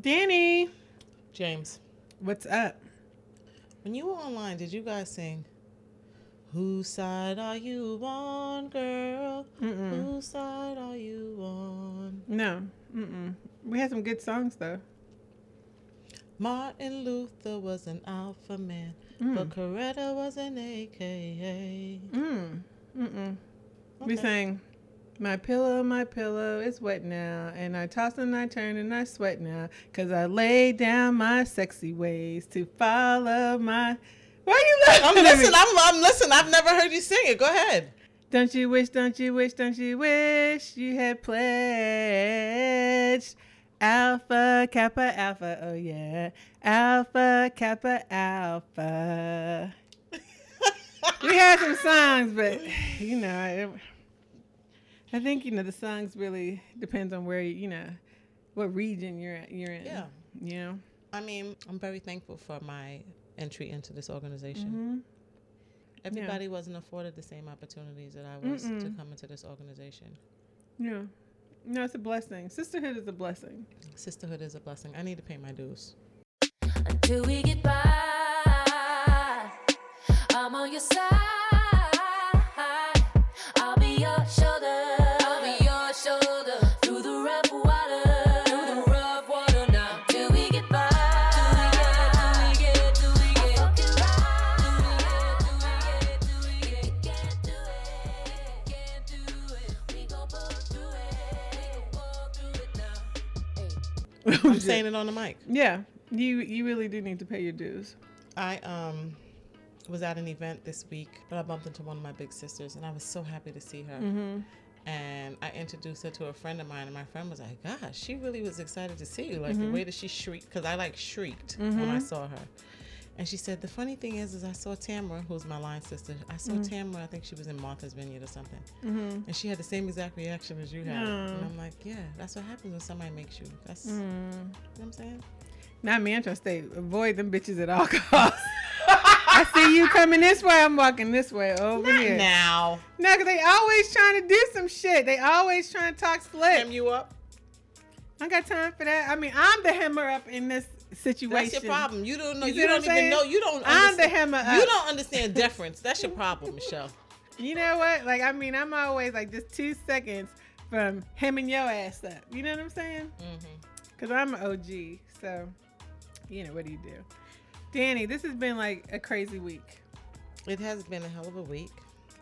Danny, James, what's up? when you were online, did you guys sing? Whose side are you on, girl? Mm-mm. Whose side are you on? No, mm-mm. we had some good songs though. Martin Luther was an alpha man, Mm. but Coretta was an AKA. Mm. Mm-mm. We Okay. sang, "My pillow, my pillow is wet now, and I toss and I turn and I sweat now, 'cause I lay down my sexy ways to follow my." Why are you laughing? I'm listening. I'm, I'm listening. I've never heard you sing it. Go ahead. Don't you wish, don't you wish, don't you wish you had pledged Alpha, Kappa, Alpha, oh yeah. Alpha, Kappa, Alpha. we had some songs, but you know, I, I think you know the songs really depends on where you know what region you're at, you're in. Yeah. You know. I mean, I'm very thankful for my entry into this organization. hmm Everybody wasn't afforded the same opportunities that I was to Mm-mm. come into this organization. Yeah. No, it's a blessing. Sisterhood is a blessing. Sisterhood is a blessing. I need to pay my dues. until we get by. I'm on your side. I'll be your shoulder. Saying it on the mic. Yeah, you you really do need to pay your dues. I um was at an event this week, but I bumped into one of my big sisters, and I was so happy to see her. Mm-hmm. And I introduced her to a friend of mine, and my friend was like, "Gosh, she really was excited to see you. Like the way that she shrieked, because I like shrieked when I saw her." And she said, "The funny thing is, is I saw Tamara, who's my line sister. I saw Tamara. I think she was in Martha's Vineyard or something, Mm-hmm. and she had the same exact reaction as you had. Aw. And I'm like, yeah, that's what happens when somebody makes you. That's Mm. you know what I'm saying." Not me. I'm trying to stay avoid them bitches at all costs. I see you coming this way. I'm walking this way over Not here. now. No, cause they always trying to do some shit. They always trying to talk slick. Hem you up. I got time for that. I mean, I'm the hammer up in this situation. That's your problem. You don't know. You You, don't even know. You don't. I'm the understand- hammer up. You don't understand deference. That's your problem, Michelle. You know what? Like, I mean, I'm always like just two seconds from hemming your ass up. You know what I'm saying? hmm Cause I'm an OG. So, you know, what do you do? Danny, this has been like a crazy week. It has been a hell of a week,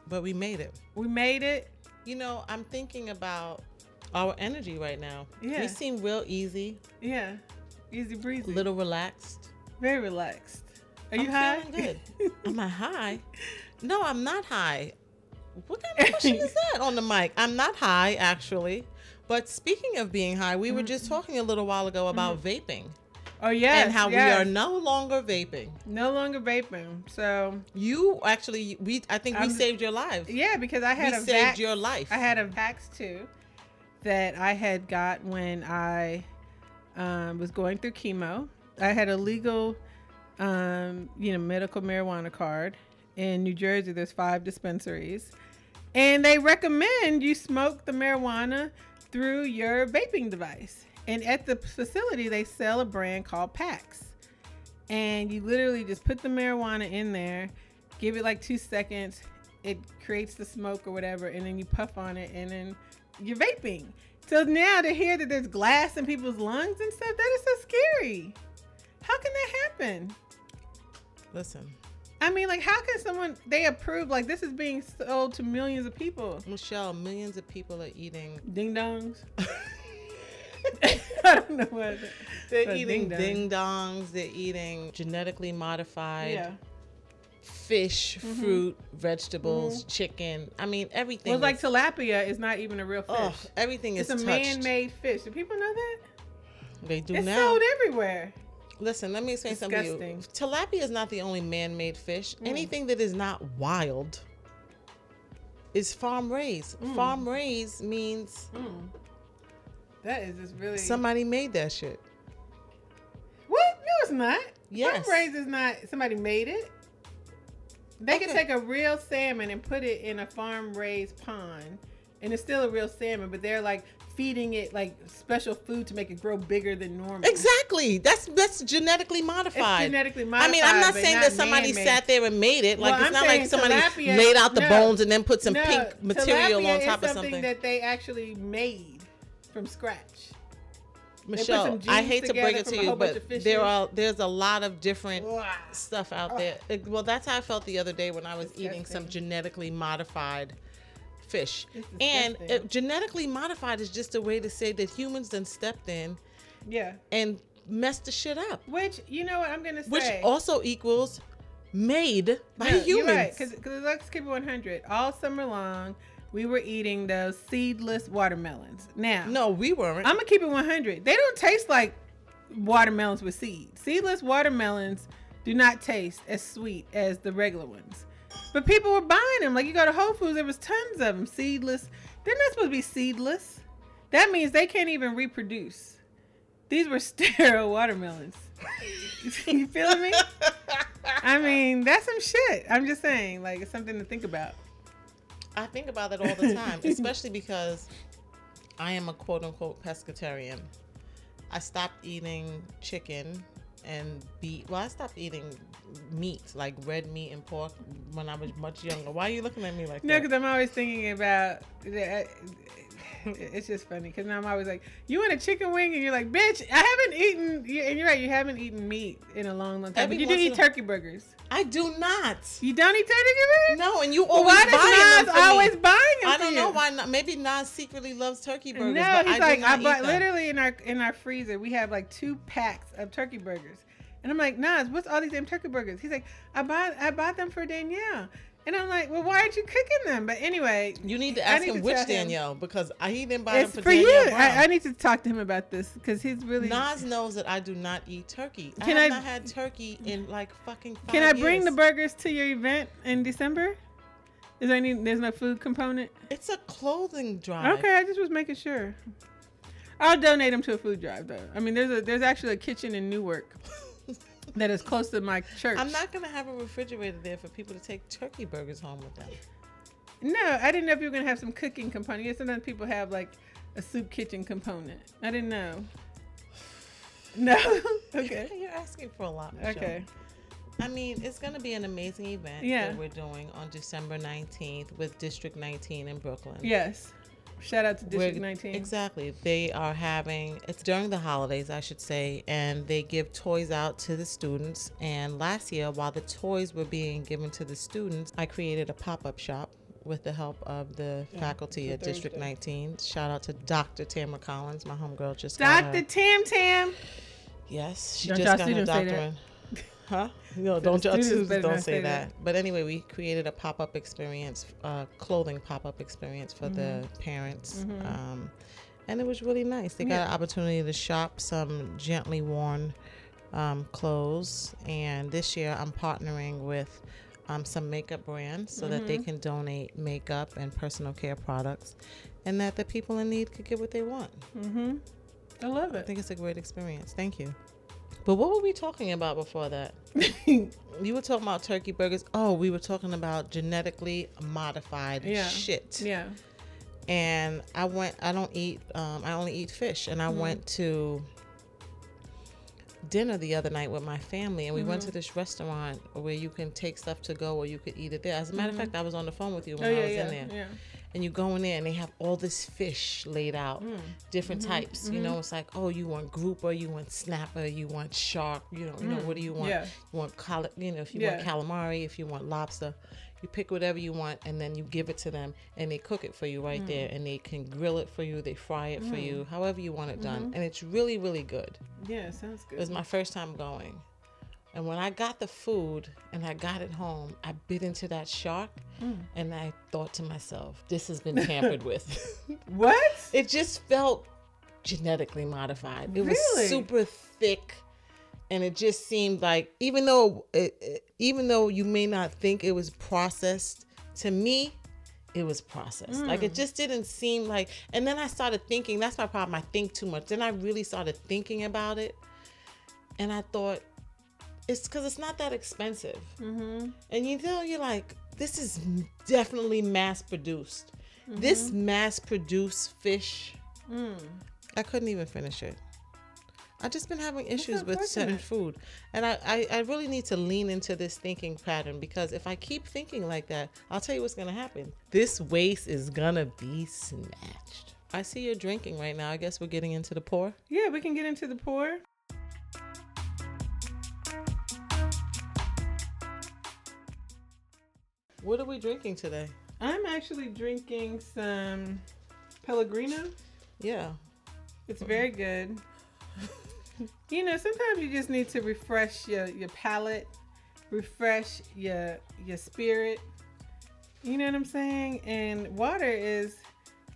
but we made it. We made it. You know, I'm thinking about our energy right now. Yeah. We seem real easy, Yeah. Easy breezy. a little relaxed. Very relaxed. Are you I'm high? feeling good. Am I high? No, I'm not high. What kind of question is that on the mic? I'm not high, actually. But speaking of being high, we were just mm-hmm. talking a little while ago about mm-hmm. vaping oh yeah. and how we are no longer vaping. no longer vaping. So You actually, we I think we saved your life. yeah, because I had we a saved vax, your life. I had a Vax too that I had got when I um, was going through chemo. I had a legal, um, you know, medical marijuana card. In New Jersey, there's five dispensaries, and they recommend you smoke the marijuana through your vaping device. And at the facility, they sell a brand called Pax, and you literally just put the marijuana in there, give it like two seconds, it creates the smoke or whatever, and then you puff on it, and then you're vaping. So now to hear that there's glass in people's lungs and stuff, that is so scary. How can that happen? Listen, I mean, like, how can someone they approve like this is being sold to millions of people? Michelle, millions of people are eating. Ding dongs. I don't know what. They're eating ding dongs. They're eating genetically modified Yeah. Fish, fruit, vegetables, chicken. I mean, everything. Well, like tilapia is not even a real fish. oh, everything it's is a touched. man-made fish. Do people know that? They do It's now. sold everywhere. Listen, let me explain something to you. Tilapia is not the only man-made fish. Mm. Anything that is not wild is farm raised. Mm. Farm raised means That is just really somebody made that shit. What? No, it's not. Yes. Farm raised is not. Somebody made it. They can Okay. take a real salmon and put it in a farm raised pond, and it's still a real salmon. But they're like feeding it like special food to make it grow bigger than normal. Exactly. That's that's genetically modified. genetically modified. I mean, I'm not saying not that somebody man-made. sat there and made it. Like Well, it's I'm not like somebody tilapia- laid out the no. bones and then put some No, pink material on top of something something. that they actually made from scratch. Michelle, I hate to bring it to you, but there are there's a lot of different Wow. stuff out there. It- well, that's how I felt the other day when I was eating some genetically modified fish. And disgusting. uh, genetically modified is just a way to say that humans then stepped in Yeah. and messed the shit up, Which you know what I'm gonna say. which also equals made by humans. You're right, because let's keep it 100. All summer long, we were eating those seedless watermelons. Now, no, we weren't. I'm gonna keep it 100. They don't taste like watermelons with seeds. Seedless watermelons do not taste as sweet as the regular ones. But people were buying them. Like you go to Whole Foods, there was tons of them. Seedless. They're not supposed to be seedless. That means they can't even reproduce. These were sterile watermelons. you feeling me? I mean, that's some shit. I'm just saying, like, it's something to think about. I think about that all the time, especially because I am a quote unquote pescatarian. I stopped eating chicken and beef. Well, I stopped eating meat, like red meat and pork, when I was much younger. Why are you looking at me like No, that? because I'm always thinking about. that- uh, It's just funny because now I'm always like, "You want a chicken wing?" and you're like, "Bitch, I haven't eaten." And you're right, you haven't eaten meat in a long, long time. Every but you do eat turkey burgers. I do not. You don't eat turkey burgers? No, and you Well, always why buying does them Nas for me. buying them I don't know why not. Maybe Nas secretly loves turkey burgers. No, but he's I like, I bought literally in our in our freezer. We have like two packs of turkey burgers, and I'm like, Nas, what's all these damn turkey burgers? He's like, I bought I bought them for Danielle, and I'm like, well, why aren't you cooking them? But anyway, You need to ask need him to which tell him. Danielle because I, he didn't buy it's them for, for, you. I, I need to talk to him about this because he's really. Nas knows that I do not eat turkey. Can I have I- not had turkey in like fucking five Can I bring years. the burgers to your event in December? Is there any? There's no food component. It's a clothing drive. Okay, I just was making sure. I'll donate them to a food drive though. I mean, there's a there's actually a kitchen in Newark that is close to my church. I'm not gonna have a refrigerator there for people to take turkey burgers home with them. No, I didn't know if you were gonna have some cooking component. Yeah, sometimes people have like a soup kitchen component. I didn't know. No. okay. You're asking for a lot. Michelle. Okay. I mean, it's going to be an amazing event Yeah. that we're doing on December 19th with District 19 in Brooklyn. Yes. Shout out to District We're- 19. Exactly. They are having, it's during the holidays, I should say, and they give toys out to the students. And last year, while the toys were being given to the students, I created a pop up shop with the help of the faculty for at District Thursday. 19. Shout out to Dr. Tamara Collins, my homegirl just got Dr. Tam Tam. Yes, she Don't just got her students say that. doctorate. Huh? No, don't y'all students students better don't say say that. that. But anyway, we created a pop up experience, uh, clothing pop up experience for the Mm-hmm. parents. Um, and it was really nice. They got an opportunity to shop some gently worn um, clothes. And this year I'm partnering with um, some makeup brands so that they Mm-hmm. can donate makeup and personal care products and that the people in need could get what they want. Mm-hmm. I love it. I think it's a great experience. Thank you. But what were we talking about before that? You were talking about turkey burgers. Oh, we were talking about genetically modified Yeah. shit. yeah. And I went. I don't eat. Um, I only eat fish. And I Mm-hmm. went to dinner the other night with my family, and we went to Mm-hmm. this restaurant where you can take stuff to go, or you could eat it there. As a matter of fact, I was on the phone with you when Mm-hmm. Oh I yeah, was yeah, in there yeah. And you go in there and they have all this fish laid out, Mm. different Mm-hmm. types. You know, it's like, oh, you want grouper, you want snapper, you want shark. You know, you know, what do you want? Mm. Yeah. You want cali- you know, if you Yeah. want calamari, if you want lobster, you pick whatever you want and then you give it to them and they cook it for you right there Mm. and they can grill it for you, they fry it for you, however you want it done, Mm-hmm. and it's really, really good. Yeah, sounds good. It was my first time going. And when I got the food and I got it home, I bit into that shark Mm. and I thought to myself, this has been tampered with. what? it just felt genetically modified. It was super thick and it just seemed like even though it, it- even though you may not think it was processed, to me it was processed. Like Mm. it just didn't seem like and then I started thinking, that's my problem. I think too much. Then I really started thinking about it and I thought it's because it's not that expensive. Mm-hmm. And you know, you're like, this is definitely mass produced. This Mm-hmm. mass produced fish Mm. I couldn't even finish it. I've just been having issues with certain food, and I, I I really need to lean into this thinking pattern because if I keep thinking like that, I'll tell you what's gonna happen. This waste is gonna be snatched. I see you're drinking right now. I guess we're getting into the pour. Yeah, we can get into the pour. What are we drinking today? I'm actually drinking some Pellegrino. Yeah, It's very good. you know, sometimes you just need to refresh your, your palate, refresh your your spirit. You know what I'm saying? And water is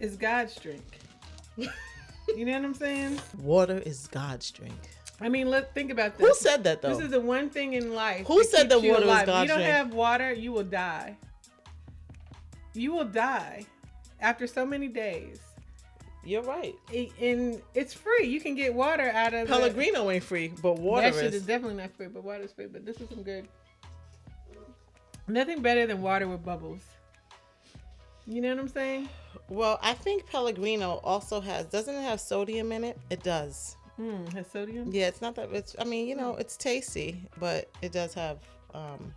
is God's drink. you know what I'm saying? water is God's drink. I mean, let's think about this. Who said that though? This is the one thing in life. Who said you water was alive. If God's you don't have water, you will die. You will die after so many days. You're right. And it's free. You can get water out of the- Pellegrino ain't free, but water that shit is. is definitely not free, but water's free. But this is some good. Nothing better than water with bubbles. You know what I'm saying? Well, I think Pellegrino also has. Doesn't it have sodium in it? It does. Mm, has sodium. Yeah, it's not that. It's. I mean, you know, it's tasty, but it does have um,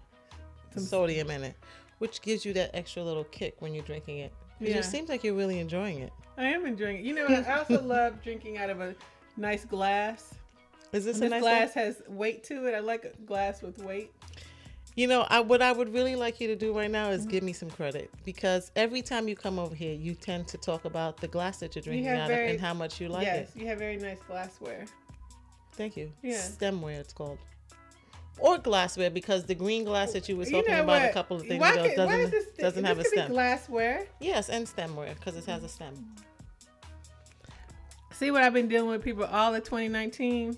Some- sodium in it, which gives you that extra little kick when you're drinking it. Yeah. It seems like you're really enjoying it. I am enjoying it. You know, I also love drinking out of a nice glass. Is this And a this nice glass one? has weight to it. I like a glass with weight. You know, I what I would really like you to do right now is give me some credit because every time you come over here, you tend to talk about the glass that you're drinking have out very- of and how much you like yes, it. Yes, you have very nice glassware. Thank you. Yeah. Stemware, it's called. Or glassware because the green glass that you were You talking know about a couple of things ago doesn't this, doesn't have a stem. glassware. Yes, and stemware because it has a stem. See what I've been dealing with people all of 2019.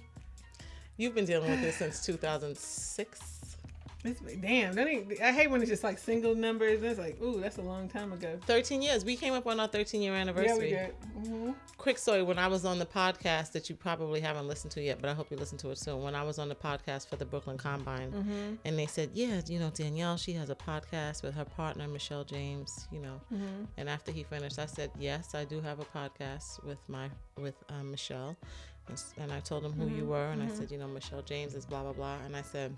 You've been dealing with this since 2006. It's, damn, that ain't, I hate when it's just like single numbers. And it's like, ooh, that's a long time ago. 13 years. We came up on our 13 year anniversary. Yeah, we did. hmm Quick story when I was on the podcast that you probably haven't listened to yet, but I hope you listen to it soon. When I was on the podcast for the Brooklyn Combine, Mm-hmm. and they said, Yeah, you know, Danielle, she has a podcast with her partner, Michelle James, you know. Mm-hmm. And after he finished, I said, "Yes, I do have a podcast with my with um, Michelle." And And I told him who you were, and I said, "You know, Michelle James is blah blah blah." And I said,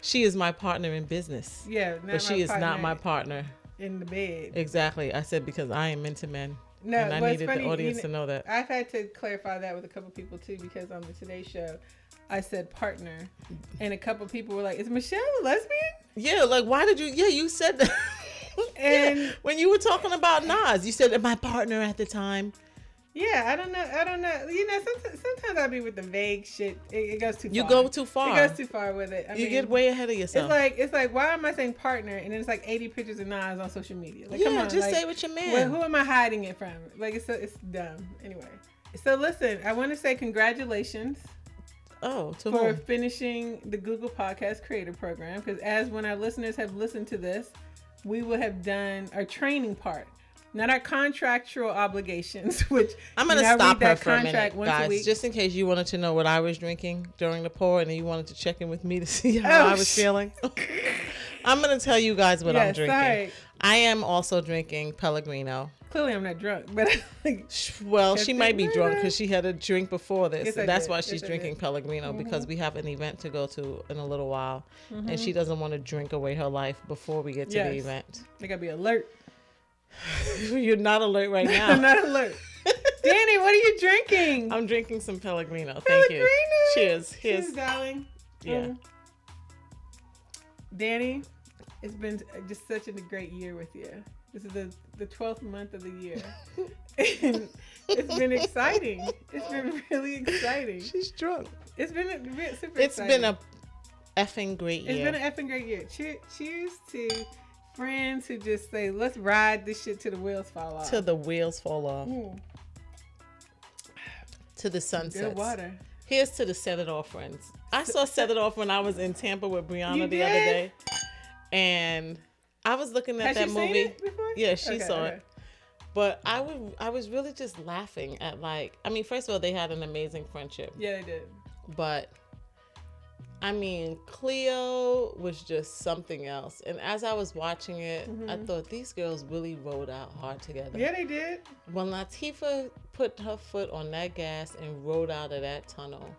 "She is my partner in business, Yeah, not but she is not my partner." in the bed. Exactly. I said because I am into men, No, and I needed funny, the you audience to know that. I've had to clarify that with a couple people too because on the Today Show, I said partner, and a couple people were like, "Is Michelle a lesbian?" Yeah, like why did you? Yeah, you said that. And- Yeah, when you were talking about Nas, you said my partner at the time. Yeah, I don't know. I don't know. You know, sometimes, sometimes I be with the vague shit. It, it goes too far. You go too far. It goes too far with it. I you mean, get way ahead of yourself. It's like it's like why am I saying partner and then it's like 80 pictures of Nas on social media? Like, yeah, come on, just like, say what your man. well, who am I hiding it from? Like it's so, it's dumb. Anyway, so listen, I want to say congratulations oh, for whom? finishing the Google Podcast Creator Program because as when our listeners have listened to this, we will have done our training part. Not our contractual obligations, which I'm gonna you know, I read stop her that for a contract minute, once a guys, week. just in case you wanted to know what I was drinking during the pour, and then you wanted to check in with me to see how Oh, I was feeling. I'm gonna tell you guys what I'm drinking. sorry. I am also drinking Pellegrino. Clearly, I'm not drunk, but like, Well, she might be drunk because she had a drink before this. Yes, and that's did. why she's I drinking did. Mm-hmm. Pellegrino because we have an event to go to in a little while, and she doesn't want to drink away her life before we get to the event. They gotta be alert. You're not alert right now. I'm not alert. Danny, what are you drinking? I'm drinking some Pellegrino. Thank Pellegrino. you. Cheers. Cheers, darling. yeah. Mm. Danny, it's been just such a great year with you. This is the the twelfth month of the year, and it's been exciting. It's been really exciting. She's drunk. It's been a, super. It's exciting. been a effing great It's year. been an effing great year. Cheer, cheers to friends who just say, "Let's ride this shit till the wheels fall off." Till the wheels fall off. Mm, To the sunset. good water. Here's to the Set It Off friends. I saw Set It Off when I was in Tampa with Brianna the other day. And I was looking at Has that she movie. seen it before? Yeah, she Okay, saw okay. it. But I would I was really just laughing at like I mean, first of all, they had an amazing friendship. Yeah, they did. But I mean, Cleo was just something else. And as I was watching it, I mm-hmm. thought these girls really rode out hard together. Yeah, they did. When Latifah put her foot on that gas and rode out of that tunnel,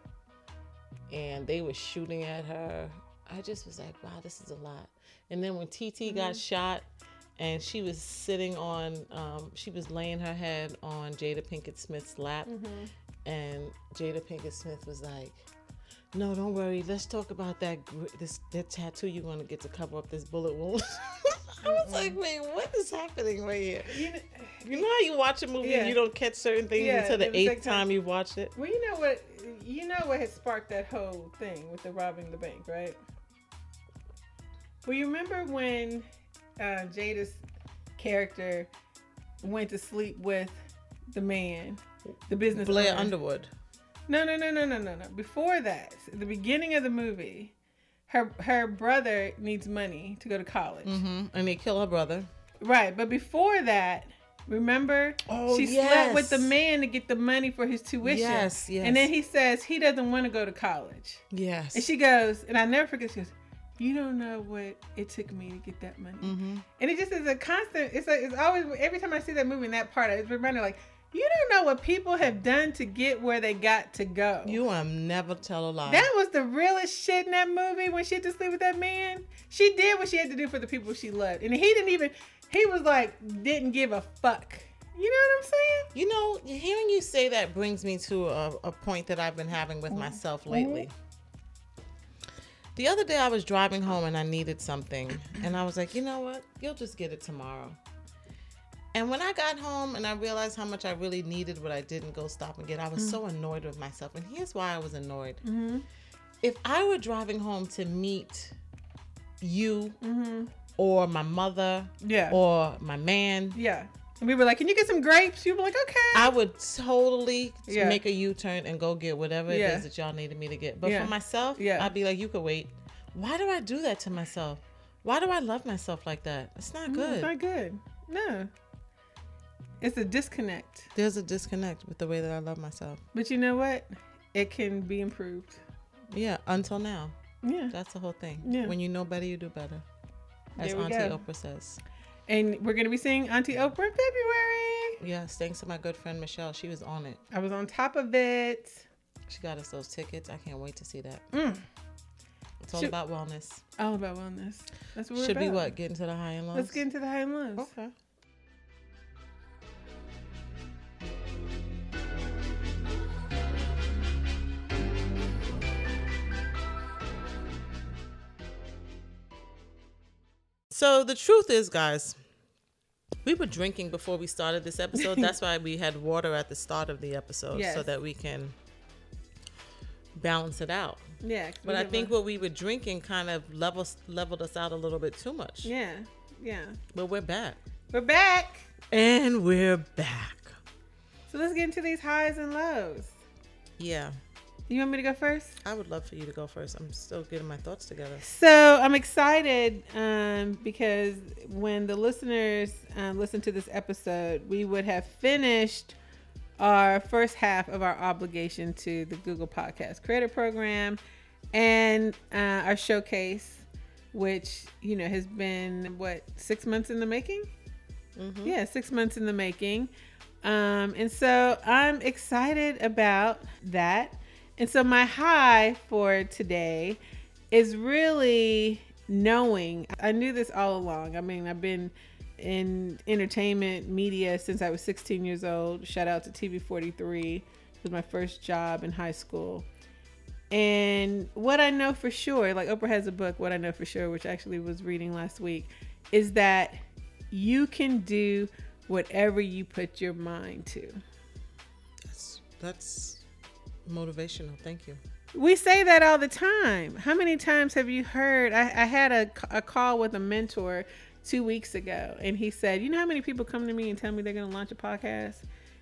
and they were shooting at her, I just was like, wow, this is a lot. And then when TT got mm-hmm. shot, and she was sitting on, um, she was laying her head on Jada Pinkett Smith's lap, mm-hmm. and Jada Pinkett Smith was like, "No, don't worry. Let's talk about that gr- this that tattoo you're gonna get to cover up this bullet wound." I was like, "Wait, what is happening right here?" You know, You know how you watch a movie Yeah. and you don't catch certain things Yeah, until the eighth time you've watched it. well, you know what? You know what has sparked that whole thing with the robbing the bank, right? Well, you remember when uh, Jada's character went to sleep with the man, the business Blair owner? Underwood. No, no, no, no, no, no, no. Before that, at the beginning of the movie, her her brother needs money to go to college. hmm And they kill her brother. Right, but before that, remember Oh, she slept with the man to get the money for his tuition. Yes, yes. And then he says he doesn't want to go to college. Yes. And she goes, and I never forget. She goes, "You don't know what it took me to get that money." hmm And it just is a constant. It's a, it's always every time I see that movie in that part, it's reminded like you don't know what people have done to get where they got to go. You will never tell a lie. That was the realest shit in that movie when she had to sleep with that man. She did what she had to do for the people she loved. And he didn't even, he was like, didn't give a fuck. You know what I'm saying? You know, hearing you say that brings me to a, a point that I've been having with myself mm-hmm. lately. The other day I was driving home and I needed something. And I was like, you know what? You'll just get it tomorrow. And when I got home and I realized how much I really needed what I didn't go stop and get, I was so annoyed with myself. And here's why I was annoyed. Mm-hmm. If I were driving home to meet you Mm-hmm. or my mother Yeah. or my man, yeah. And we were like, can you get some grapes? You were like, okay. I would totally Yeah. make a U turn and go get whatever it Yeah. is that y'all needed me to get. But Yeah. for myself, Yeah. I'd be like, you could wait. Why do I do that to myself? Why do I love myself like that? It's not Mm, good. It's not good. No. It's a disconnect. There's a disconnect with the way that I love myself. But you know what? It can be improved. Yeah, until now. Yeah. That's the whole thing. Yeah. When you know better, you do better. As Auntie go. Oprah says. And we're going to be seeing Auntie Oprah in February. Yes, thanks to my good friend Michelle. She was on it. I was on top of it. She got us those tickets. I can't wait to see that. Mm. It's all Should- about wellness. All about wellness. That's what we're Should be what? Getting to the high and lows? Let's get into the high and lows. Okay. So the truth is, guys, we were drinking before we started this episode. That's why we had water at the start of the episode so that we can balance it out. Yeah. But I think what we were drinking kind of levels leveled us out a little bit too much. Yeah. Yeah. But we're back. We're back. And we're back. So let's get into these highs and lows. Yeah. You want me to go first? I would love for you to go first. I'm still getting my thoughts together. So I'm excited um, because when the listeners um, listen to this episode, we would have finished our first half of our obligation to the Google Podcast Creator Program and uh, our showcase, which you know has been what six months in the making. Mhm. Yeah, six months in the making. Um, and so I'm excited about that. And so my high for today is really knowing. I knew this all along. I mean, I've been in entertainment media since I was 16 years old. Shout out to TV43. It was my first job in high school. And what I know for sure, like Oprah has a book, What I Know for Sure, which I actually was reading last week, is that you can do whatever you put your mind to. That's that's motivational. Thank you. We say that all the time. How many times have you heard? I, I had a, a call with a mentor two weeks ago, and he said, You know how many people come to me and tell me they're going to launch a podcast?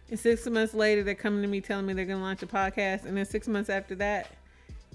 And six months later, they're coming to me telling me they're going to launch a podcast. And then six months after that,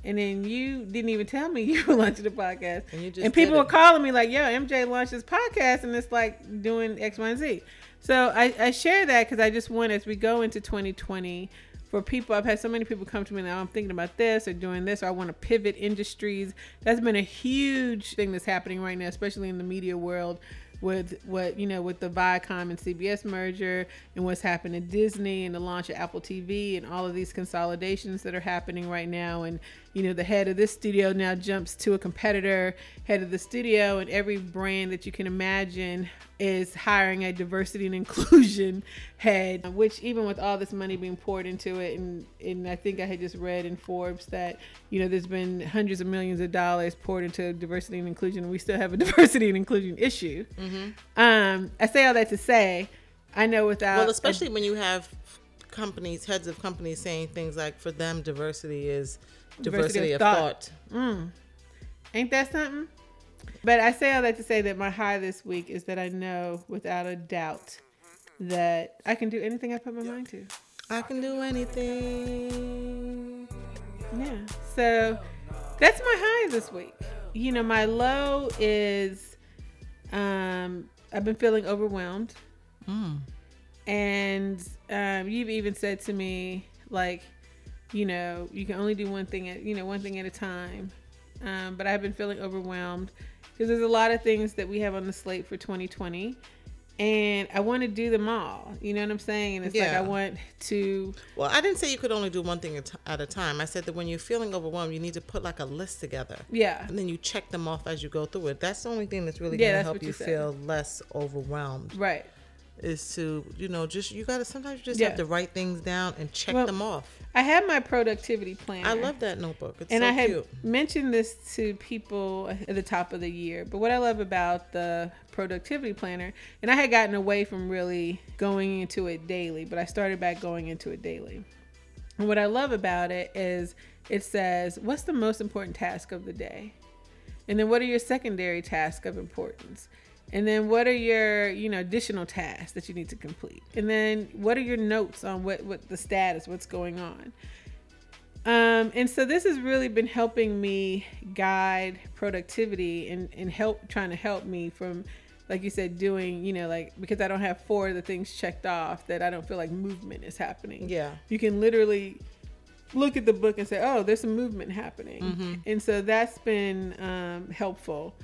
and then you didn't even tell me you were launching a podcast. And you just and people were calling me like, "Yo, MJ launched this podcast, and it's like doing X, Y, and Z." So I, I share that because I just want as we go into 2020 for people, I've had so many people come to me now. I'm thinking about this or doing this, or I want to pivot industries. That's been a huge thing that's happening right now, especially in the media world with what you know with the Viacom and CBS merger and what's happened at Disney and the launch of Apple TV and all of these consolidations that are happening right now and you know the head of this studio now jumps to a competitor head of the studio and every brand that you can imagine is hiring a diversity and inclusion head which even with all this money being poured into it and and I think I had just read in Forbes that you know there's been hundreds of millions of dollars poured into diversity and inclusion and we still have a diversity and inclusion issue. Um I say all that to say I know without Well, especially when you have companies, heads of companies saying things like, for them, diversity is diversity, Diversity of, thought. thought. Ain't that something? But I say all that to say that my high this week is that I know without a doubt that I can do anything I put my mind to. I can do anything. Yeah. So that's my high this week. You know, my low is um I've been feeling overwhelmed. Mm. And um you've even said to me like, you know, you can only do one thing at you know, one thing at a time. Um, but I've been feeling overwhelmed because there's a lot of things that we have on the slate for 2020 and I want to do them all. You know what I'm saying? And it's like I want to Well, I didn't say you could only do one thing at at a time. I said that when you're feeling overwhelmed, you need to put like a list together. yeah. And then you check them off as you go through it. That's the only thing that's really Yeah, going to help you you feel less overwhelmed. Right. Is to, you know, just, you got to, sometimes you just Yeah. have to write things down and check Well, them off. I have my productivity plan. I love that notebook. It's and so I had cute. mentioned this to people at the top of the year. But what I love about the productivity planner, and I had gotten away from really going into it daily, but I started back going into it daily. And what I love about it is it says, What's the most important task of the day? And then what are your secondary tasks of importance? And then what are your, you know, additional tasks that you need to complete? And then what are your notes on what, what the status, what's going on? Um, and so this has really been helping me guide productivity and, and help trying to help me from like you said, doing, you know, like because I don't have four of the things checked off that I don't feel like movement is happening. Yeah. You can literally look at the book and say, oh, there's some movement happening. And so that's been um, helpful.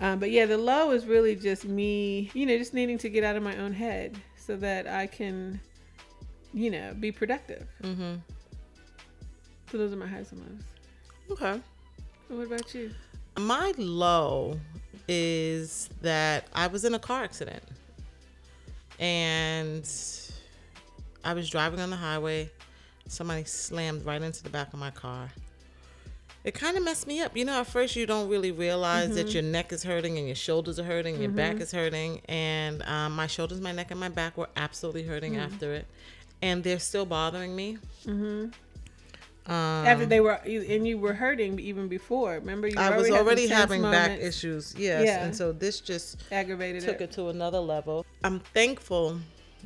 Um, but yeah, the low is really just me, you know, just needing to get out of my own head so that I can, you know, be productive. Mm-hmm. So those are my highs and lows. Okay. What about you? My low is that I was in a car accident and I was driving on the highway. Somebody slammed right into the back of my car. It kind of messed me up. You know, at first you don't really realize that your neck is hurting and your shoulders are hurting, and your back is hurting. And um, my shoulders, my neck, and my back were absolutely hurting after it. And they're still bothering me. Mm-hmm. Um, After they were, and you were hurting even before. Remember, you I was already having back issues. Yes. Yeah. And so this just Aggravated took it. it to another level. I'm thankful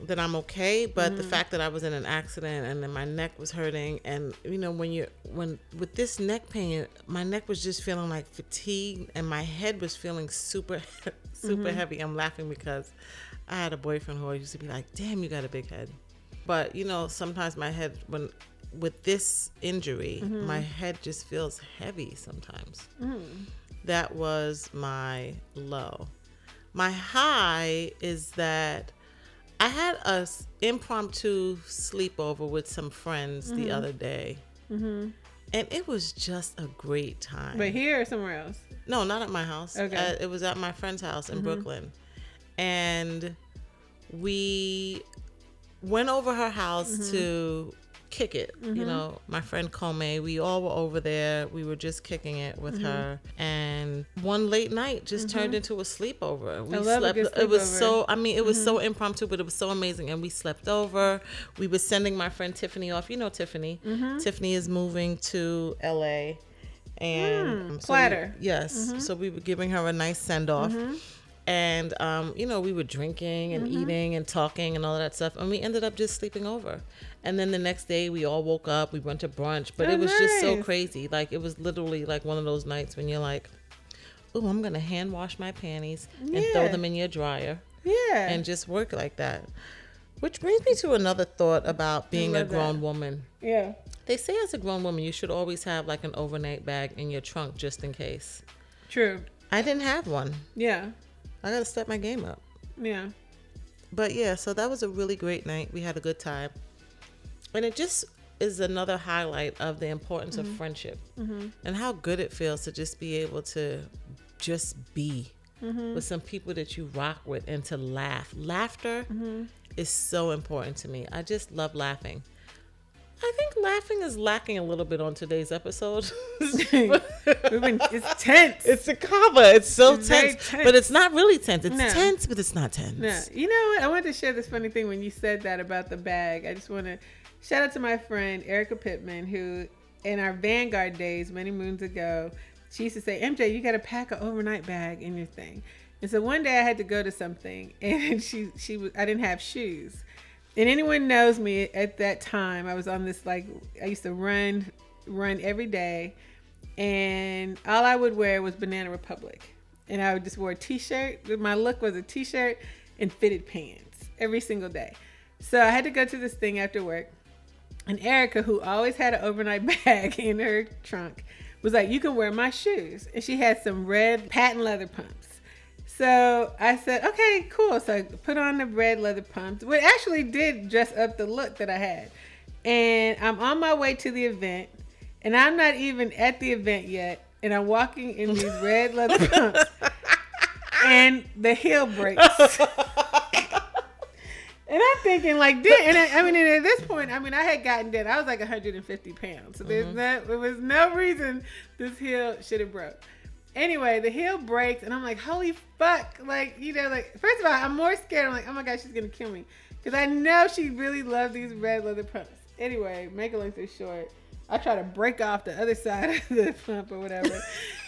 that I'm okay, but Mm-hmm. the fact that I was in an accident and then my neck was hurting, and you know when you when with this neck pain, my neck was just feeling like fatigue, and my head was feeling super super Mm-hmm. heavy. I'm laughing because I had a boyfriend who always used to be like, "Damn, you got a big head," but you know sometimes my head when with this injury, Mm-hmm. my head just feels heavy sometimes. Mm. That was my low. My high is that I had a s- impromptu sleepover with some friends Mm-hmm. the other day. And it was just a great time. But here or somewhere else? No, not at my house. Okay. Uh, it was at my friend's house in Brooklyn. And we went over her house to kick it. You mm-hmm. know, my friend Kome, we all were over there. We were just kicking it with mm-hmm. her. And one late night just mm-hmm. turned into a sleepover. We I love a good It was so, I mean, it was so impromptu, but it was so amazing. And we slept over. We were sending my friend Tiffany off. You know Tiffany. Tiffany is moving to LA. And mm, so we- platter. yes. So we were giving her a nice send off. And, um, you know, we were drinking and eating and talking and all of that stuff. And we ended up just sleeping over. And then the next day we all woke up, we went to brunch. But Oh, it was just so crazy. Like, it was literally like one of those nights when you're like, oh, I'm going to hand wash my panties and throw them in your dryer Yeah. and just work like that. Which brings me to another thought about being a love that. grown woman. Yeah. They say as a grown woman, you should always have like an overnight bag in your trunk just in case. True. I didn't have one. Yeah. I gotta step my game up. Yeah. But yeah, so that was a really great night. We had a good time. And it just is another highlight of the importance of mm-hmm. friendship mm-hmm. and how good it feels to just be able to just be mm-hmm. with some people that you rock with and to laugh. Laughter is so important to me. I just love laughing. I think laughing is lacking a little bit on today's episode. We've been, it's tense. it's a cover. It's so It's tense, tense. but it's not really tense. It's No. tense, but it's not tense. Yeah, you know what? I wanted to share this funny thing when you said that about the bag. I just want to shout out to my friend Erica Pittman, who in our Vanguard days many moons ago, she used to say, "MJ, you got to pack an overnight bag in your thing." And so one day I had to go to something, and she she was I didn't have shoes. And anyone knows me at that time, I was on this like I used to run run every day, and all I would wear was Banana Republic, and I would just wear a t-shirt. My look was a t-shirt and fitted pants every single day. So I had to go to this thing after work, and Erica, who always had an overnight bag in her trunk, was like, "You can wear my shoes," and she had some red patent leather pumps. So I said, okay, cool. So I put on the red leather pumps, which actually did dress up the look that I had. And I'm on my way to the event, and I'm not even at the event yet. And I'm walking in these red leather pumps, and the heel breaks. And I'm thinking like, did and I, I mean, and at this point, I mean, I had gotten dead. I was like 150 pounds, so there's mm-hmm. no, there was no reason this heel should have broke. Anyway, the heel breaks, and I'm like, holy fuck! Like, you know, like first of all, I'm more scared. I'm like, oh my god, she's gonna kill me because I know she really loves these red leather pumps. Anyway, make a long story short, I try to break off the other side of the pump or whatever,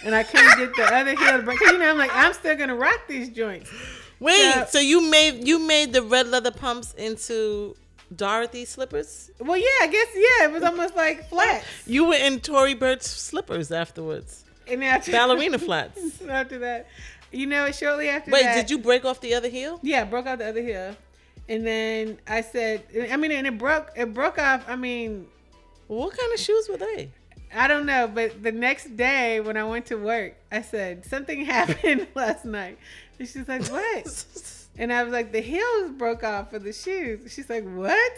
and I couldn't get the other heel to break. 'Cause, you know, I'm like, I'm still gonna rock these joints. Wait, Yeah. so you made you made the red leather pumps into Dorothy slippers? Well, yeah, I guess yeah, it was almost like flats. You were in Tory Burch's slippers afterwards. And after Ballerina flats. after that, you know, shortly after Wait, that, did you break off the other heel? Yeah, broke off the other heel, and then I said, I mean, and it broke. It broke off. I mean, What kind of shoes were they? I don't know, but the next day when I went to work, I said something happened last night, and she's like, "What?" And I was like, "The heels broke off for the shoes." She's like, "What?"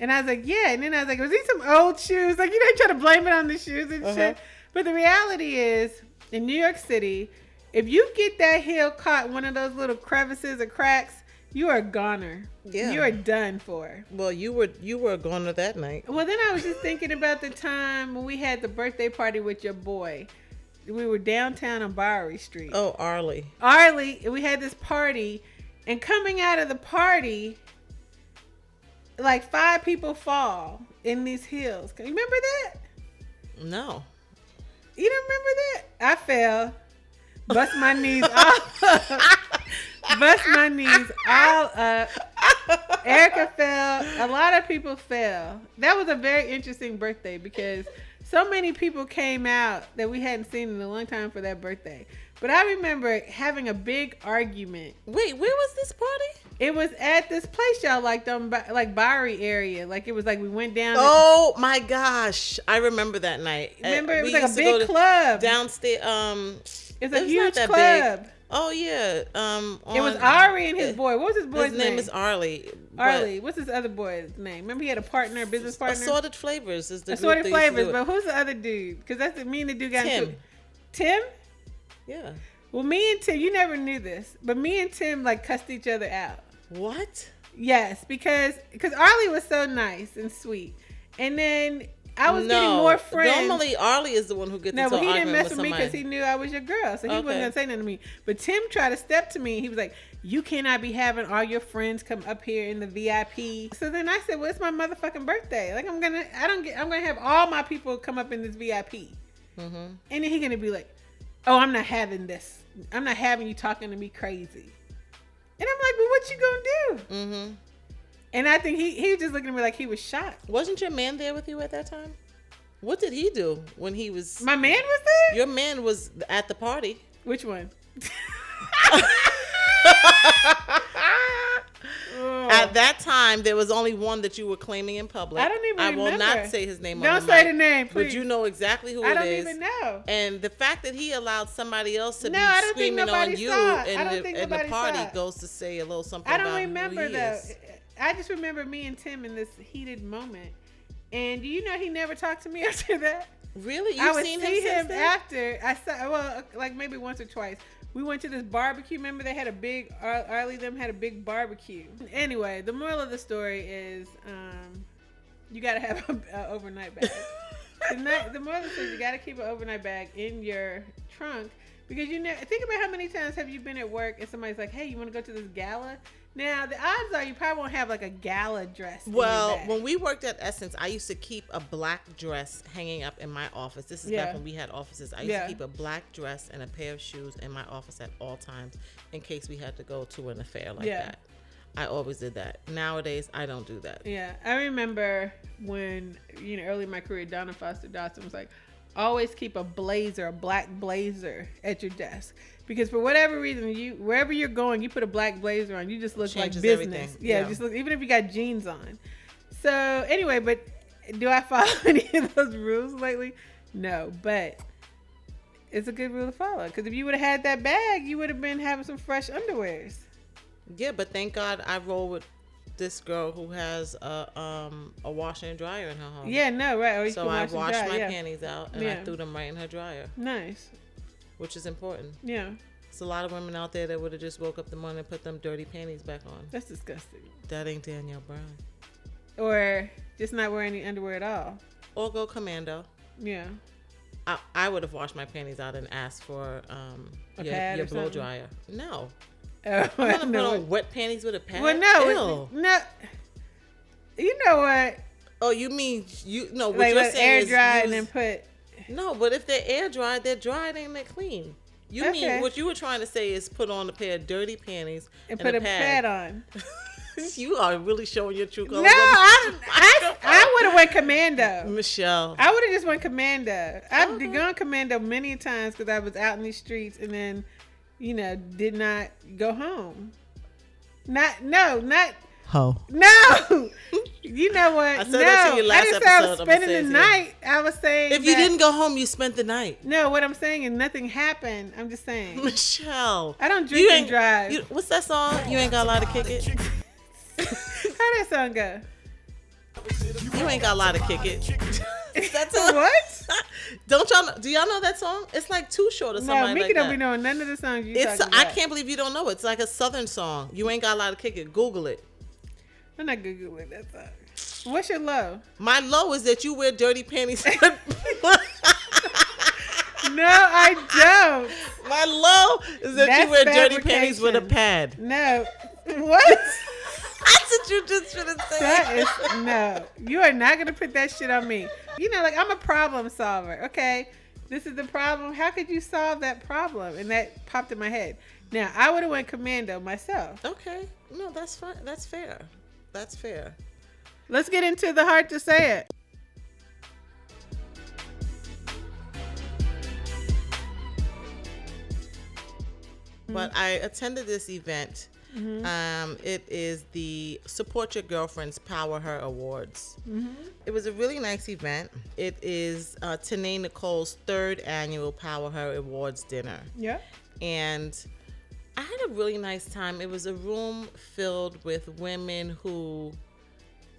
And I was like, "Yeah." And then I was like, "Was these some old shoes?" Like you know, try to blame it on the shoes and Uh-huh. shit. But the reality is, in New York City, if you get that heel caught in one of those little crevices or cracks, you are a goner. Yeah. You are done for. Well, you were you were a goner that night. Well, then I was just thinking about the time when we had the birthday party with your boy. We were downtown on Bowery Street. Oh, Arlie. Arlie, we had this party, and coming out of the party, like five people fall in these hills. Can you remember that? No. You don't remember that? I fell, bust my knees all bust my knees all up. Erica fell. A lot of people fell. That was a very interesting birthday because so many people came out that we hadn't seen in a long time for that birthday. But I remember having a big argument. Wait, where was this party? It was at this place y'all like on Bo- like Bowery area. Like it was like we went down. Oh my gosh, I remember that night. Uh, remember it was we like a go big club. downstairs. Um, it's a was huge club. big. Oh yeah. Um, It was on- Ari and his uh, boy. What was his boy's name? His name is Arlie. Arlie. What's his other boy's name? Remember he had a partner, business partner. Assorted flavors is the Assorted flavors. But who's the other dude? Because that's the, me and the dude got Tim. into Tim. Yeah. Well, me and Tim, you never knew this, but me and Tim like cussed each other out. What? Yes, because because Arlie was so nice and sweet, and then I was no. getting more friends. Normally, Arlie is the one who gets No, into but he didn't mess with with me because he knew I was your girl, so he Okay. wasn't gonna say nothing to me. But Tim tried to step to me. He was like, "You cannot be having all your friends come up here in the VIP." So then I said, "Well, it's my motherfucking birthday. Like I'm gonna, I don't get, I'm gonna have all my people come up in this VIP." hmm And then he gonna be like, "Oh, I'm not having this. I'm not having you talking to me crazy." And I'm like, "Well, what you gonna do?" hmm And I think he he was just looking at me like he was shocked. Wasn't your man there with you at that time? What did he do when he was? My man was there. Your man was at the party. Which one? At at that time, there was only one that you were claiming in public. I don't even I will not say his name. Don't on the say mic, the name, But please. you know exactly who it is. I it don't is. even know. And the fact that he allowed somebody else to No, be I screaming on you. I and, the, the party saw goes to say a little something I don't about remember who he though. is. I just remember me and Tim in this heated moment. And do you know he never talked to me after that? Really? I You've would seen see him, him, after I saw well like maybe once or twice. We went to this barbecue. Remember they had a big Ar- Arlie them had a big barbecue. Anyway, the moral of the story is um, you got to have an overnight bag. the, night, the moral of the story is you got to keep an overnight bag in your trunk because you know think about how many times have you been at work and somebody's like, "Hey, you want to go to this gala?" Now the odds are you probably won't have like a gala dress. Well, when we worked at Essence, I used to keep a black dress hanging up in my office. This is Yeah. back when we had offices. I used Yeah. to keep a black dress and a pair of shoes in my office at all times in case we had to go to an affair like Yeah. that. I always did that. Nowadays, I don't do that. Yeah, I remember when you know early in my career, Donna Foster Dawson was like, always keep a blazer, a black blazer at your desk because for whatever reason, you wherever you're going, you put a black blazer on, you just look Changes like business. everything. Yeah, Yeah. just look even if you got jeans on. So anyway, but do I follow any of those rules lately? No, but. It's a good rule to follow because if you would have had that bag, you would have been having some fresh underwears. Yeah, but thank God I roll with this girl who has a um a washer and dryer in her home. Yeah, no, right. You So I wash washed dry, my yeah. panties out and Yeah. I threw them right in her dryer, Nice. which is important. Yeah, There's a lot of women out there that would have just woke up the morning and put them dirty panties back on. that's disgusting. That ain't Danielle Brown. Or just not wear any underwear at all. Or go commando. Yeah. I, I would have washed my panties out and asked for um A your, your blow something? dryer. No, Oh, I'm gonna put on wet panties with a pad. Well, no, Ew. no. You know what? Oh, you mean you? No, what Like you're saying air is dry and then put. No, but if they're air dried, they're dried and they're clean. You Okay. mean what you were trying to say is put on a pair of dirty panties And put a pad, on. you are really showing your true No, colors. I, I, I would have went commando. Michelle. I would have just went commando. I've Okay. gone commando many times because I was out in these streets and then, you know, did not go home. Not no, not Ho. no. you know what? I said no, that to you last I didn't say I was episode, I'ma spending the it to you. night. I was saying If you didn't go home, you spent the night. No, what I'm saying is nothing happened. I'm just saying. Michelle. I don't drink you and ain't- drive. you- what's that song? You ain't got a lot to kick it. How that song go? You ain't got a lot to kick it. That's a, what? Don't y'all? Know, do y'all know that song? It's like too short or No, something Mika like don't that. be knowing none of the songs you It's talking I can't believe you don't know it. It's like a southern song. You ain't got a lot of kick it. Google it. I'm not googling that song. What's your low? My low is that you wear dirty panties. No, I don't. My low is that That's you wear dirty panties with a pad. No. What? That's what you just should have said. That is no. You are not gonna put that shit on me. You know, like I'm a problem solver. Okay, this is the problem. How could you solve that problem? And that popped in my head. Now I would have went commando myself. okay. No, that's fine. That's fair. That's fair. Let's get into the hard to say it. But I attended this event. Um, it is the Support Your Girlfriend's Power Her Awards. It was a really nice event. It is uh, Tanae Nicole's third annual Power Her Awards dinner. Yeah. and I had a really nice time. It was a room filled with women who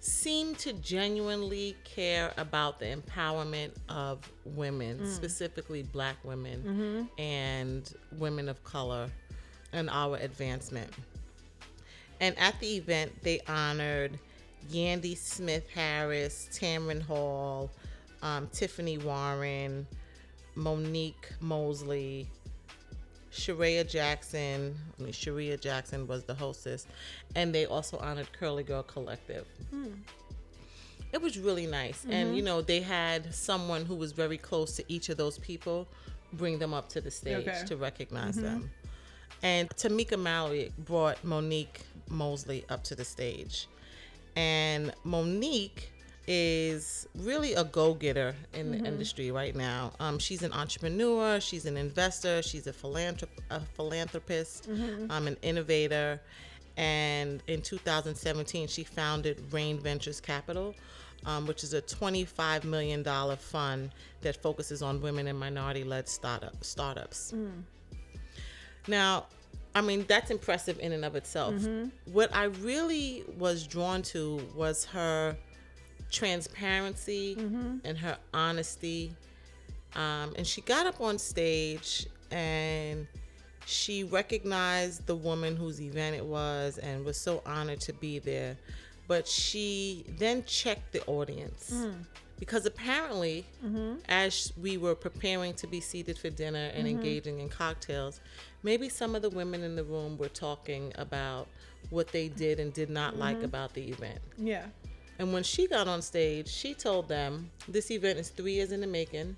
seemed to genuinely care about the empowerment of women, specifically black women and women of color, and our advancement. And at the event, they honored Yandy Smith Harris, Tamron Hall, um, Tiffany Warren, Monique Mosley, Sharia Jackson. I mean, Sharia Jackson was the hostess, and they also honored Curly Girl Collective. It was really nice, and you know they had someone who was very close to each of those people bring them up to the stage Okay. to recognize them. And Tamika Mallory brought Monique Mosley up to the stage, and Monique is really a go-getter in the industry right now. Um, she's an entrepreneur, she's an investor, she's a, philanthrop- a philanthropist, um, an innovator, and in 2017 she founded Reign Ventures Capital, um, which is a 25 million dollar fund that focuses on women and minority-led startup startups. Now, I mean that's impressive in and of itself. Mm-hmm. What I really was drawn to was her transparency mm-hmm. and her honesty. Um, and she got up on stage and she recognized the woman whose event it was and was so honored to be there. But she then checked the audience mm. Because apparently, mm-hmm. as we were preparing to be seated for dinner and mm-hmm. engaging in cocktails, maybe some of the women in the room were talking about what they did and did not like mm-hmm. about the event. Yeah. And when she got on stage, she told them this event is three years in the making.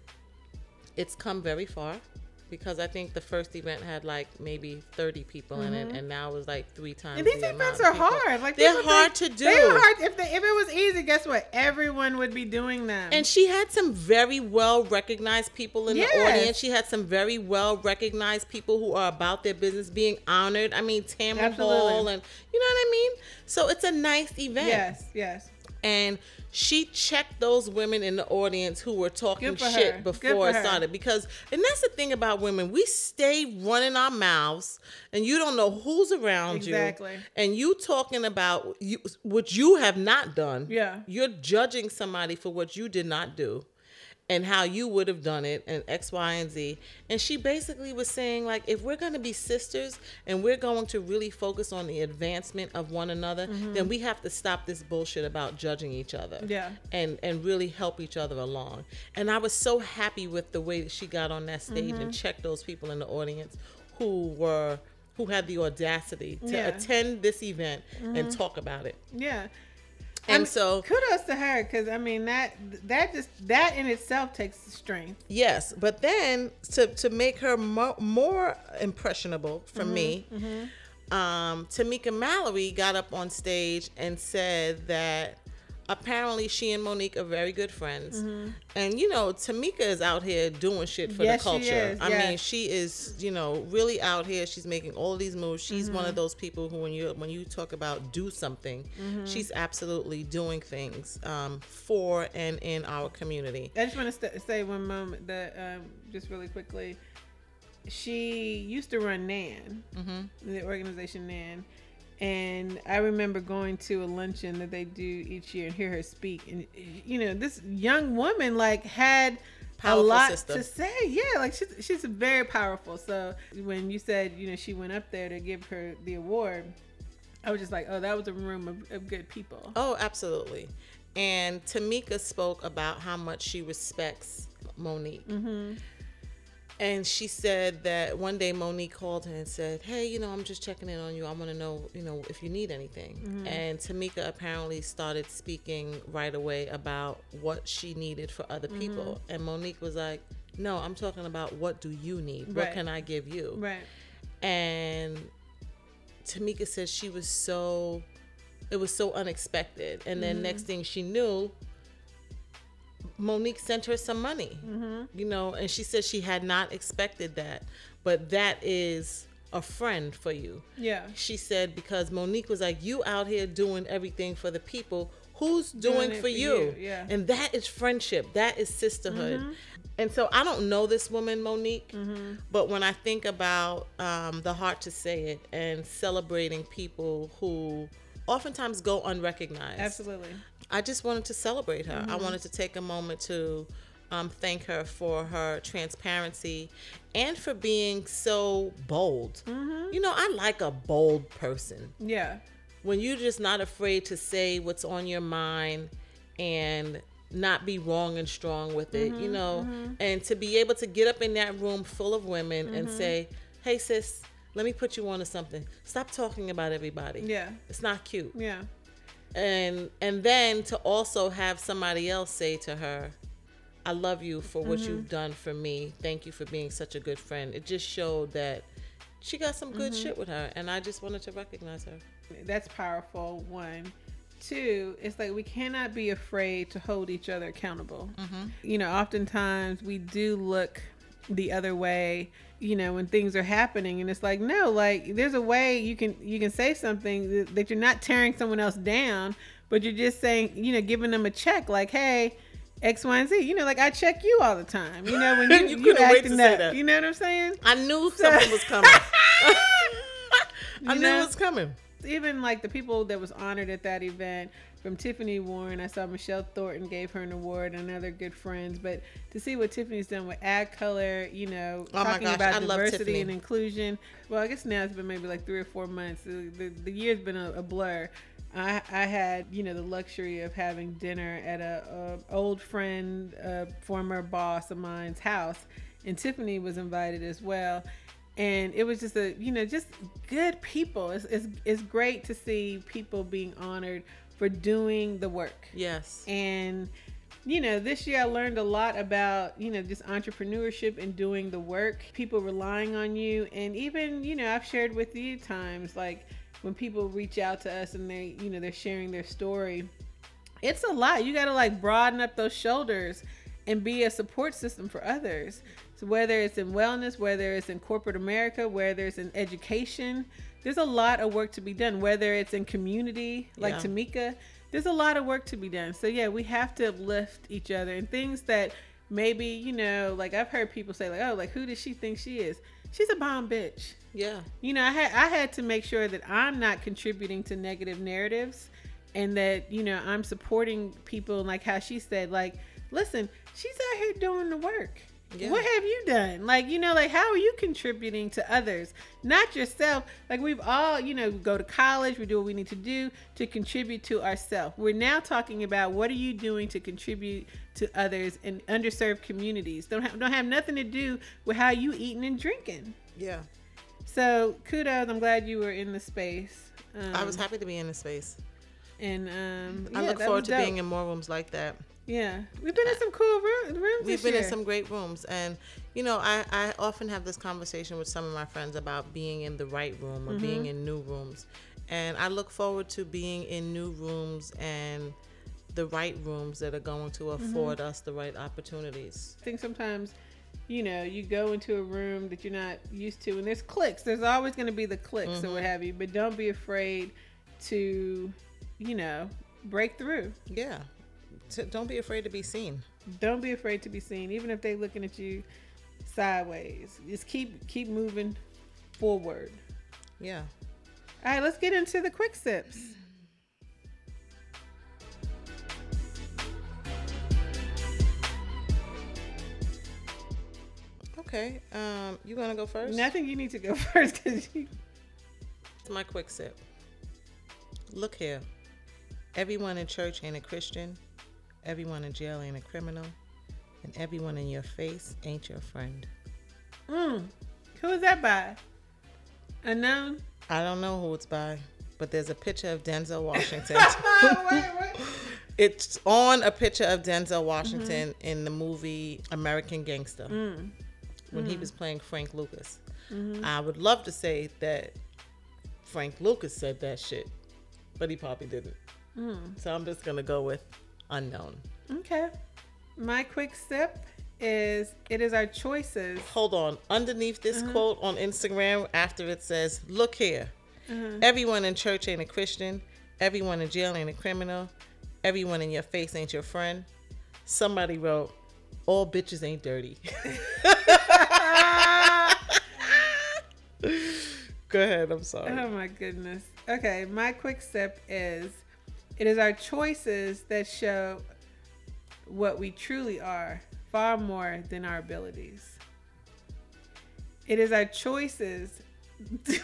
It's come very far because I think the first event had like maybe 30 people in it, mm-hmm. and now it was like three times. And these the events are hard. Like they're hard think- to do. They're hard. If, they, if it was easy, guess what? Everyone would be doing them. And she had some very well recognized people in Yes. the audience. She had some very well recognized people who are about their business being honored. I mean, Tamron. Hall, and you know what I mean. So it's a nice event. yes, yes. And she checked those women in the audience who were talking shit her. Before for it started because and that's the thing about women we stay running our mouths and you don't know who's around Exactly. you and you talking about you what you have not done Yeah. you're judging somebody for what you did not do and how you would have done it and X, Y, and Z. And she basically was saying, like, if we're going to be sisters and we're going to really focus on the advancement of one another, then we have to stop this bullshit about judging each other. Yeah. And and really help each other along. And I was so happy with the way that she got on that stage Mm-hmm. and checked those people in the audience who were who had the audacity to Yeah. Mm-hmm. attend this event and talk about it. Yeah. And I mean, so kudos to her because I mean that that just that in itself takes the strength. Yes, but then to to make her mo- more impressionable for me, um, Tamika Mallory got up on stage and said that apparently she and Monique are very good friends, and you know Tamika is out here doing shit for Yes, the culture. I yes. mean, she is you know really out here. She's making all these moves. She's one of Mm-hmm. those people who when you when you talk about do something, Mm-hmm. she's absolutely doing things um, for and in our community. I just want to st- say one moment that um, just really quickly. She used to run NAN, the organization NAN, and I remember going to a luncheon that they do each year and hear her speak. And you know, this young woman like had Powerful a lot sister. to say. Yeah, like she's she's very powerful. So when you said you know she went up there to give her the award, I was just like, oh, that was a room of, of good people. Oh, absolutely. And Tamika spoke about how much she respects Monique. Mm-hmm. And she said that one day Monique called her and said, Hey, you know, I'm just checking in on you. I want to know, you know, if you need anything. Mm-hmm. And Tamika apparently started speaking right away about what she needed for other mm-hmm. people. And Monique was like, No, I'm talking about what do you need? What can I give you? Right. and Tamika said she was so it was so unexpected and then mm-hmm. next thing she knew Monique sent her some money you know and she said she had not expected that but that is a friend for you Yeah. she said because Monique was like, "You out here doing everything for the people. Who's doing, it for, for you?" you, yeah. Mm-hmm. And that is friendship. That is sisterhood. And so I don't know this woman, Monique, Mm-hmm. but when I think about um, the heart to say it and celebrating people who oftentimes go unrecognized, Absolutely. I just wanted to celebrate her. Mm-hmm. I wanted to take a moment to um, thank her for her transparency and for being so bold. Mm-hmm. You know, I like a bold person. Yeah. When you're just not afraid to say what's on your mind and not be wrong and strong with it, Mm-hmm, you know, and to be able to get up in that room full of women and Mm-hmm. say, hey, sis, let me put you on to something. Stop talking about everybody. Yeah. It's not cute Yeah. And and then to also have somebody else say to her i love you for what Mm-hmm. you've done for me thank you for being such a good friend it just showed that she got some Mm-hmm. good shit with her and i just wanted to recognize her That's powerful. One. Two, it's like we cannot be afraid to hold each other accountable. You know, oftentimes we do look the other way you know when things are happening and it's like no like there's a way you can you can say something that, that you're not tearing someone else down but you're just saying you know giving them a check like hey x y and z you know like i check you all the time you know when you, You you, couldn't wait to acting say up that. you know what i'm saying I knew something was coming. I knew know? it was coming. even like the people that was honored at that event from Tiffany Warren, I saw Michelle Thornton gave her an award and other good friends. But to see what Tiffany's done with ADCOLOR, you know, Oh talking about I diversity and inclusion. Well, I guess now it's been maybe like three or four months. The, the, the year's been a, a blur. I, I had, you know, the luxury of having dinner at a, a old friend, a former boss of mine's house, and Tiffany was invited as well and it was just a you know just good people it's, it's, it's great to see people being honored for doing the work Yes. and you know this year i learned a lot about you know just entrepreneurship and doing the work people relying on you and even you know i've shared with you times like when people reach out to us and they you know they're sharing their story it's a lot. You got to like broaden up those shoulders and be a support system for others. So whether it's in wellness, whether it's in corporate America, whether it's in education, there's a lot of work to be done. Whether it's in community, like Yeah. Tamika, there's a lot of work to be done. So yeah, we have to uplift each other and things that maybe you know, like I've heard people say, like, oh, like who does she think she is? She's a bomb bitch Yeah. you know, I had I had to make sure that I'm not contributing to negative narratives and that, you know, I'm supporting people like how she said, like, listen, she's out here doing the work. Yeah. What have you done? Like, you know, like how are you contributing to others? Not yourself. Like we've all, you know, go to college, we do what we need to do to contribute to ourselves. We're now talking about what are you doing to contribute to others in underserved communities. Don't have don't have nothing to do with how you eating and drinking. Yeah. So kudos. I'm glad you were in the space. Um, I was happy to be in the space. and um, I yeah, look forward to dope. being in more rooms like that. Yeah, we've been in some cool room, rooms. We've been in some great rooms, and you know, I, I often have this conversation with some of my friends about being in the right room or Mm-hmm. being in new rooms, and I look forward to being in new rooms and the right rooms that are going to Mm-hmm. afford us the right opportunities. I think sometimes, you know, you go into a room that you're not used to, and there's clicks. There's always going to be the clicks or what have you, but don't be afraid to, you know, break through. Yeah, Don't be afraid to be seen. Don't be afraid to be seen, even if they're looking at you sideways. Just keep keep moving forward. Yeah. All right, let's get into the quick sips. Okay. Um, you gonna go first? Think you need to go first because you. My quick sip. Look here. Everyone in church ain't a Christian. Everyone in jail ain't a criminal. And everyone in your face ain't your friend. Mm. Who is that by? Unknown. I don't know who it's by, but there's a picture of Denzel Washington. Wait, wait. it's on a picture of Denzel mm-hmm. Washington in the movie American Gangster mm. when he mm. was playing Frank Lucas. Mm-hmm. I would love to say that Frank Lucas said that shit, but he probably didn't. Mm. So I'm just gonna go with unknown. Okay. My quick sip is it is our choices. Hold on. Underneath this uh-huh. quote on Instagram, after it says, "Look here, uh-huh. everyone in church ain't a Christian. Everyone in jail ain't a criminal. Everyone in your face ain't your friend." Somebody wrote, "All bitches ain't dirty." Go ahead. I'm sorry. Oh my goodness. Okay, my quick sip is it is our choices that show what we truly are far more than our abilities. It is our choices.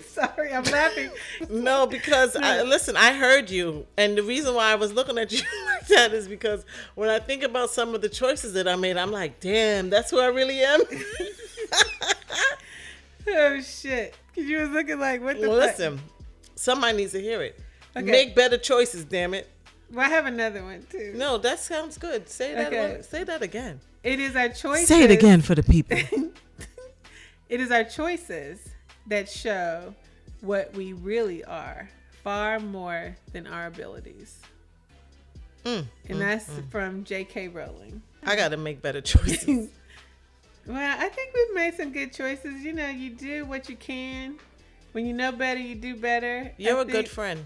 Sorry, I'm laughing. No, because I, listen, I heard you, and the reason why I was looking at you like that is because when I think about some of the choices that I made, I'm like, damn, that's who I really am. Oh shit! Cause you was looking like what the well, listen, somebody needs to hear it. Okay. Make better choices, damn it. Well, I have another one too. No, that sounds good. Say that. Okay. one- say that again. It is our choices. Say it again for the people. It is our choices that show what we really are, far more than our abilities. Mm, And that's from J.K. Rowling. I gotta make better choices. Well, I think we've made some good choices. You know, you do what you can. When you know better, you do better. You're I a good friend.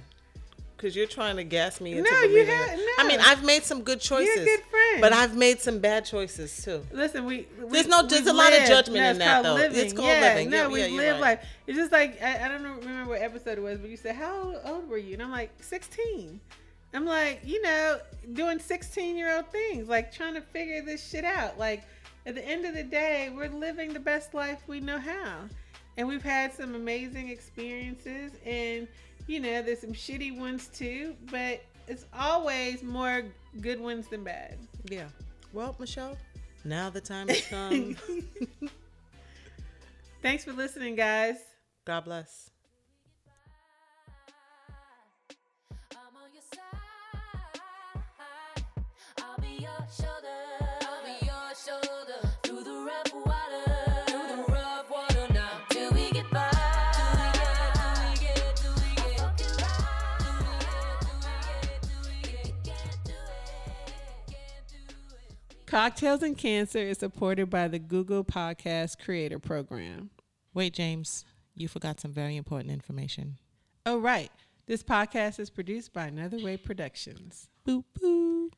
Because you're trying to gas me into No, you believing ha- it. I mean. I've made some good choices. good friend. But I've made some bad choices too. Listen, we, we There's no- there's a lot of judgment no, in that, though. Living. It's called yeah, living. No, Yeah, we yeah, live right. life. It's just like I, I don't remember what episode it was, but you said how old were you? And I'm like 16. I'm like, you know, doing 16 year old things, like trying to figure this shit out. Like at the end of the day, we're living the best life we know how, and we've had some amazing experiences, and you know, there's some shitty ones too, but it's always more good ones than bad. Yeah. Well, Michelle, now the time has come. Thanks for listening, guys. God bless. Cocktails and Cancer is supported by the Google Podcast Creator Program. Wait, James, you forgot some very important information. Oh, right. This podcast is produced by Another Way Productions. Boop, boop.